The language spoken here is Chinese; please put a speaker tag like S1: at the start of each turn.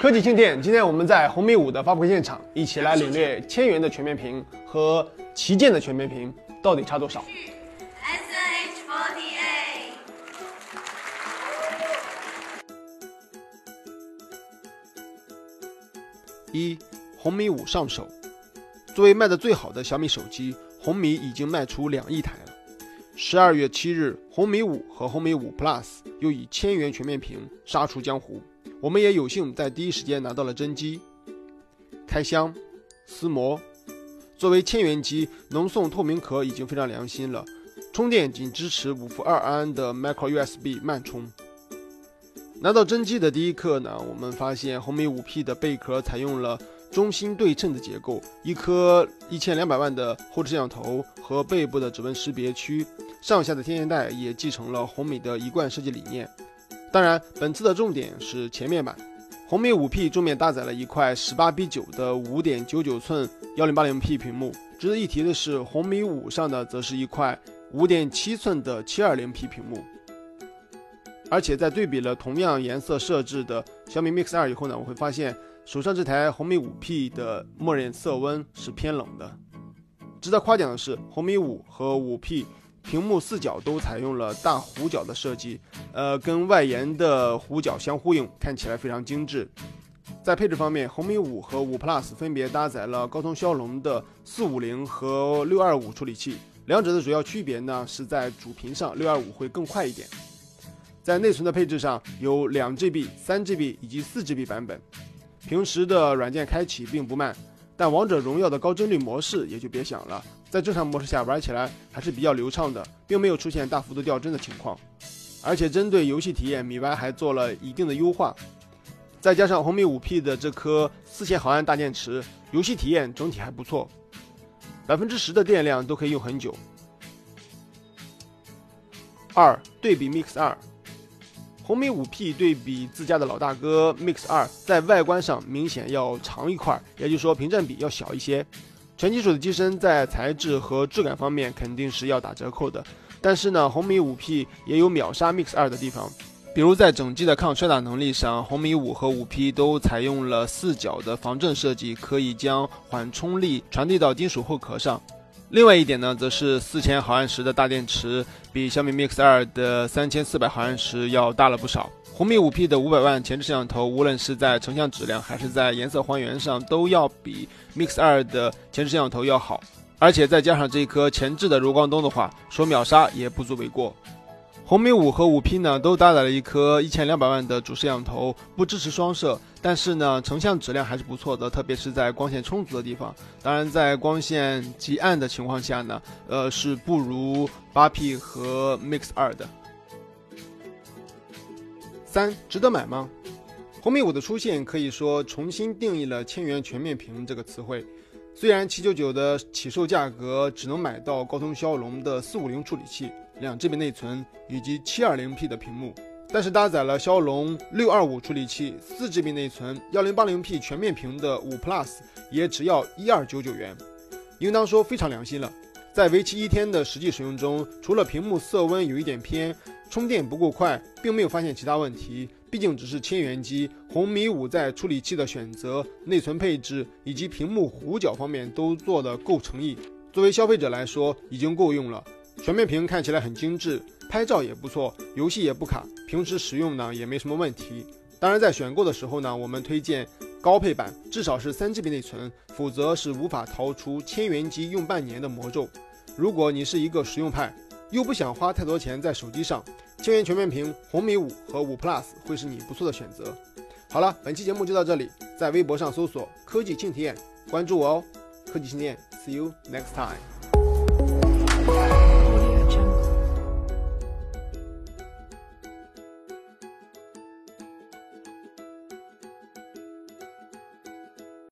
S1: 科技庆典，今天我们在红米五的发布会现场，一起来领略千元的全面屏和旗舰的全面屏到底差多少。一红米五上手，作为卖的最好的小米手机，红米已经卖出两亿台了。十二月七日，红米五和红米五 Plus 又以千元全面屏杀出江湖。我们也有幸在第一时间拿到了真机，开箱、撕膜。作为千元机，能送透明壳已经非常良心了。充电仅支持五伏二安的 Micro USB 慢充。拿到真机的第一刻呢，我们发现红米五 P 的背壳采用了中心对称的结构，一颗一千两百万的后置摄像头和背部的指纹识别区，上下的天线带也继承了红米的一贯设计理念。当然，本次的重点是前面板。红米五 P 正面搭载了一块十八比九的五点九九寸幺零八零 P 屏幕。值得一提的是，红米五上的则是一块五点七寸的七二零 P 屏幕。而且在对比了同样颜色设置的小米 Mix 二以后呢，我会发现手上这台红米五 P 的默认色温是偏冷的。值得夸奖的是，红米五和五 P。屏幕四角都采用了大弧角的设计，呃，跟外延的弧角相呼应，看起来非常精致。在配置方面，红米五和五 Plus 分别搭载了高通骁龙的四五零和六二五处理器，两者的主要区别呢是在主屏上，六二五会更快一点。在内存的配置上，有两 GB、三 GB 以及四 GB 版本。平时的软件开启并不慢，但王者荣耀的高帧率模式也就别想了。在正常模式下玩起来还是比较流畅的，并没有出现大幅度掉帧的情况。而且针对游戏体验，米白还做了一定的优化。再加上红米五 P 的这颗四千毫安大电池，游戏体验整体还不错，百分之十的电量都可以用很久。二对比 Mix 二，红米五 P 对比自家的老大哥 Mix 二，在外观上明显要长一块，也就是说屏占比要小一些。全金属的机身在材质和质感方面肯定是要打折扣的，但是呢，红米五 P 也有秒杀 Mix 二的地方，比如在整机的抗摔打能力上，红米五和五 P 都采用了四角的防震设计，可以将缓冲力传递到金属后壳上。另外一点呢，则是四千毫安时的大电池，比小米 Mix 二的三千四百毫安时要大了不少。红米五 P 的五百万前置摄像头，无论是在成像质量还是在颜色还原上，都要比 Mix 二的前置摄像头要好。而且再加上这一颗前置的柔光灯的话，说秒杀也不足为过。红米五和五 P 呢，都搭载了一颗一千两百万的主摄像头，不支持双摄，但是呢，成像质量还是不错的，特别是在光线充足的地方。当然，在光线极暗的情况下呢，呃，是不如八 P 和 Mix 二的。三值得买吗？红米五的出现可以说重新定义了“千元全面屏”这个词汇。虽然七九九的起售价格只能买到高通骁龙的四五零处理器、两 GB 内存以及七二零 P 的屏幕，但是搭载了骁龙六二五处理器、四 GB 内存、幺零八零 P 全面屏的五 Plus 也只要一二九九元，应当说非常良心了。在为期一天的实际使用中，除了屏幕色温有一点偏。充电不够快，并没有发现其他问题。毕竟只是千元机，红米五在处理器的选择、内存配置以及屏幕弧角方面都做得够诚意。作为消费者来说，已经够用了。全面屏看起来很精致，拍照也不错，游戏也不卡，平时使用呢也没什么问题。当然，在选购的时候呢，我们推荐高配版，至少是三 GB 内存，否则是无法逃出千元机用半年的魔咒。如果你是一个实用派，又不想花太多钱在手机上，千元全面屏红米五和五 Plus 会是你不错的选择。好了，本期节目就到这里，在微博上搜索“科技庆体验”，关注我哦。科技庆体验，See you next time。